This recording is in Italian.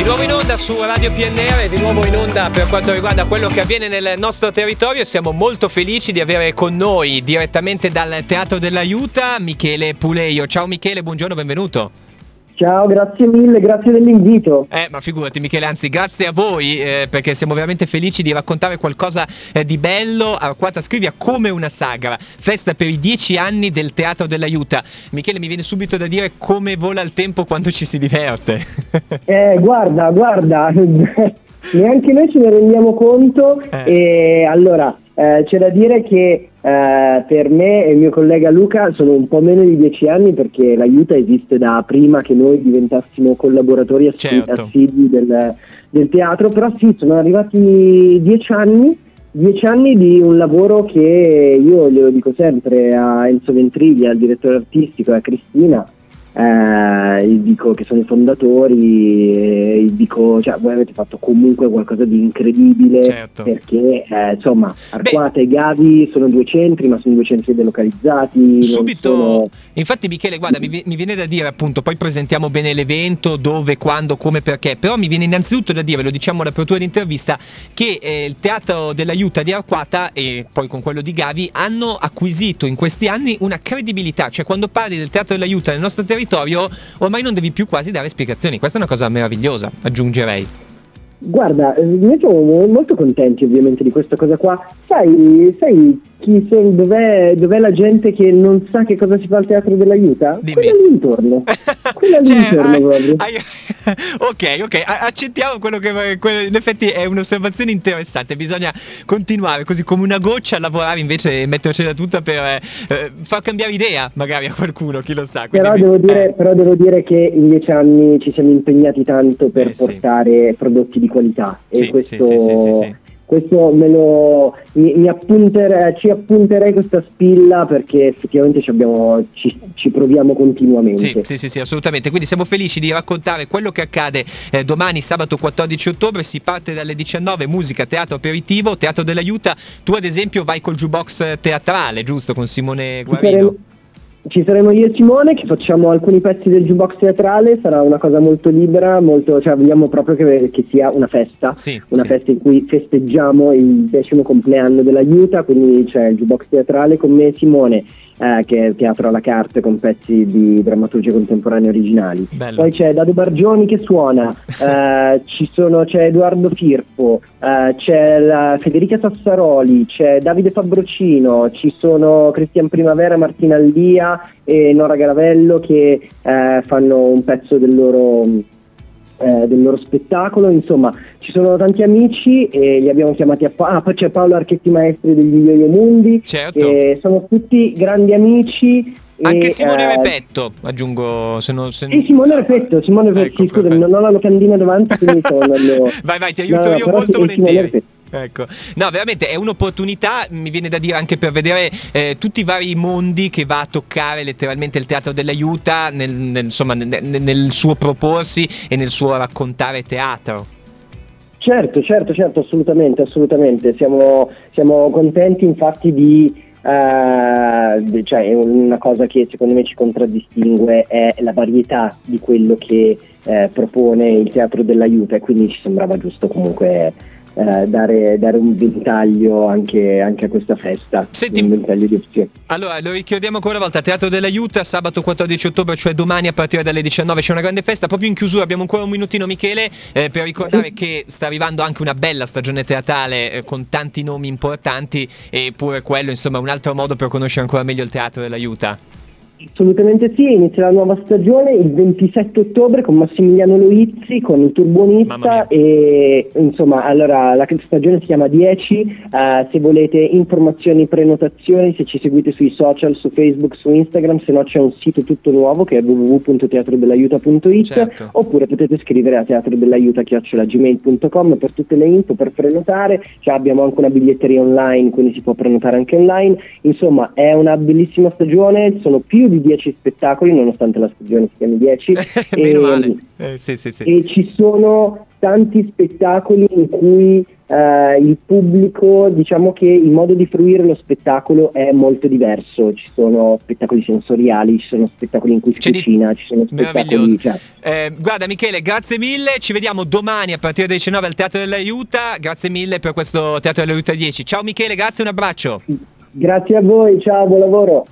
Di nuovo in onda su Radio PNR, di nuovo in onda per quanto riguarda quello che avviene nel nostro territorio. Siamo molto felici di avere con noi direttamente dal Teatro dell'Aiuta Michele Puleio. Ciao Michele, buongiorno, benvenuto. Ciao, grazie mille, grazie dell'invito. Eh, ma figurati Michele, anzi grazie a voi eh, perché siamo veramente felici di raccontare qualcosa eh, di bello. Arquata Scrivia come una sagra, festa per i dieci anni del Teatro dell'Aiuta. Michele, mi viene subito da dire come vola il tempo quando ci si diverte. eh, guarda, guarda, neanche noi ce ne rendiamo conto. Eh. E allora, eh, c'è da dire che eh, per me e il mio collega Luca sono un po' meno di dieci anni perché l'aiuta esiste da prima che noi diventassimo collaboratori assi- Certo. assidui del, del teatro, però sì, sono arrivati dieci anni. Dieci anni di un lavoro che io glielo dico sempre a Enzo Ventriglia, al direttore artistico, e a Cristina, eh, dico che sono i fondatori, e gli dico, cioè, voi avete fatto comunque qualcosa di incredibile Certo. perché eh, insomma Arquata e Gavi sono due centri, ma sono due centri delocalizzati. Subito, sono- infatti Michele, guarda, mi, mi viene da dire appunto, poi presentiamo bene l'evento, dove, quando, come, perché, però mi viene innanzitutto da dire, lo diciamo all'apertura dell'intervista, che eh, il Teatro dell'Aiuta di Arquata e poi con quello di Gavi hanno acquisito in questi anni una credibilità, cioè quando parli del Teatro dell'Aiuta nel nostro territorio ormai non devi più quasi dare spiegazioni, questa è una cosa meravigliosa, aggiungerei. Guarda, eh, noi siamo mo- molto contenti ovviamente di questa cosa qua. Sai, sai son- dov'è, dov'è la gente che non sa che cosa si fa al teatro dell'aiuta? Dimmi. Quella lì intorno. Quella lì Cioè, intorno hai- proprio. hai- ok, ok, accettiamo quello che quello- in effetti è un'osservazione interessante. Bisogna continuare così come una goccia a lavorare invece e mettercela tutta per eh, eh, far cambiare idea magari a qualcuno, chi lo sa. Quindi Però devo, dire, eh, però devo dire che in dieci anni ci siamo impegnati tanto per Eh, sì. portare prodotti di qualità e Sì, questo, sì, sì, sì, sì, sì. Questo me lo, mi, mi appuntere- ci appunterei questa spilla perché effettivamente ci, abbiamo- ci- ci proviamo continuamente. Sì, sì, sì, sì, assolutamente. Quindi siamo felici di raccontare quello che accade eh, domani, sabato 14 ottobre. Si parte dalle 19, musica, teatro aperitivo, teatro dell'aiuta. Tu, ad esempio, vai col jukebox teatrale, giusto? Con Simone Guarino. Ci saremo io e Simone che facciamo alcuni pezzi del jukebox teatrale, sarà una cosa molto libera, molto, cioè vogliamo proprio che, che sia una festa, Sì, una sì. festa in cui festeggiamo il decimo compleanno dell'aiuta, quindi c'è il jukebox teatrale con me e Simone, eh, che è teatro alla carte con pezzi di drammaturgia contemporanea originali. Bello. Poi c'è Dado Bargioni che suona, eh, ci sono- c'è Edoardo Firpo, eh, c'è la Federica Sassaroli, c'è Davide Fabrocino, ci sono Cristian Primavera, Martina Aldia e Nora Garavello che eh, fanno un pezzo del loro, eh, del loro spettacolo. Insomma, ci sono tanti amici e li abbiamo chiamati a... Pa- ah, poi c'è Paolo Archetti Maestri degli Yo-Yo Mundi. Certo. sono tutti grandi amici. Anche e, Simone eh, Repetto, aggiungo, se non... Se... sì, Simone Repetto, Simone Repetto, Ecco, sì, scusa, perfetto. non ho la locandina davanti, quindi andando... Vai, vai, ti aiuto No, io molto sì, volentieri. Ecco, no, veramente è un'opportunità, mi viene da dire anche per vedere eh, tutti i vari mondi che va a toccare letteralmente il teatro dell'aiuta, nel, nel- insomma, nel, nel- suo proporsi e nel suo raccontare teatro. Certo, certo, certo, assolutamente, assolutamente. Siamo, siamo contenti infatti di... di- cioè una cosa che secondo me ci contraddistingue è la varietà di quello che eh, propone il teatro dell'aiuto e quindi ci sembrava giusto comunque eh, dare, dare un ventaglio anche, anche a questa festa, Senti- un ventaglio di opzioni. Allora, lo ricordiamo ancora una volta, Teatro dell'Aiuta, sabato 14 ottobre, cioè domani a partire dalle 19 c'è una grande festa, proprio in chiusura abbiamo ancora un minutino Michele eh, per ricordare che sta arrivando anche una bella stagione teatrale eh, con tanti nomi importanti e pure quello insomma è un altro modo per conoscere ancora meglio il Teatro dell'Aiuta. Assolutamente sì, inizia la nuova stagione il 27 ottobre con Massimiliano Loizzi, con il turbonista e insomma allora la stagione si chiama 10, eh, se volete informazioni, prenotazioni, se ci seguite sui social, su Facebook, su Instagram, se no c'è un sito tutto nuovo che è www.teatrodell'aiuta.it Certo. oppure potete scrivere a teatrodell'aiuta.gmail.com per tutte le info, per prenotare, cioè abbiamo anche una biglietteria online quindi si può prenotare anche online, insomma è una bellissima stagione, sono più di 10 spettacoli nonostante la stagione si chiami 10 Meno E-. Eh, sì, sì, sì. e ci sono tanti spettacoli in cui eh, il pubblico, diciamo che il modo di fruire lo spettacolo è molto diverso. Ci sono spettacoli sensoriali, ci sono spettacoli in cui si C'è di- cucina, ci sono spettacoli. Cioè, Eh, guarda Michele, grazie mille, ci vediamo domani a partire dalle 19 al Teatro dell'Aiuta, grazie mille per questo Teatro dell'Aiuta 10. Ciao Michele, grazie, un abbraccio. grazie a voi, ciao, buon lavoro.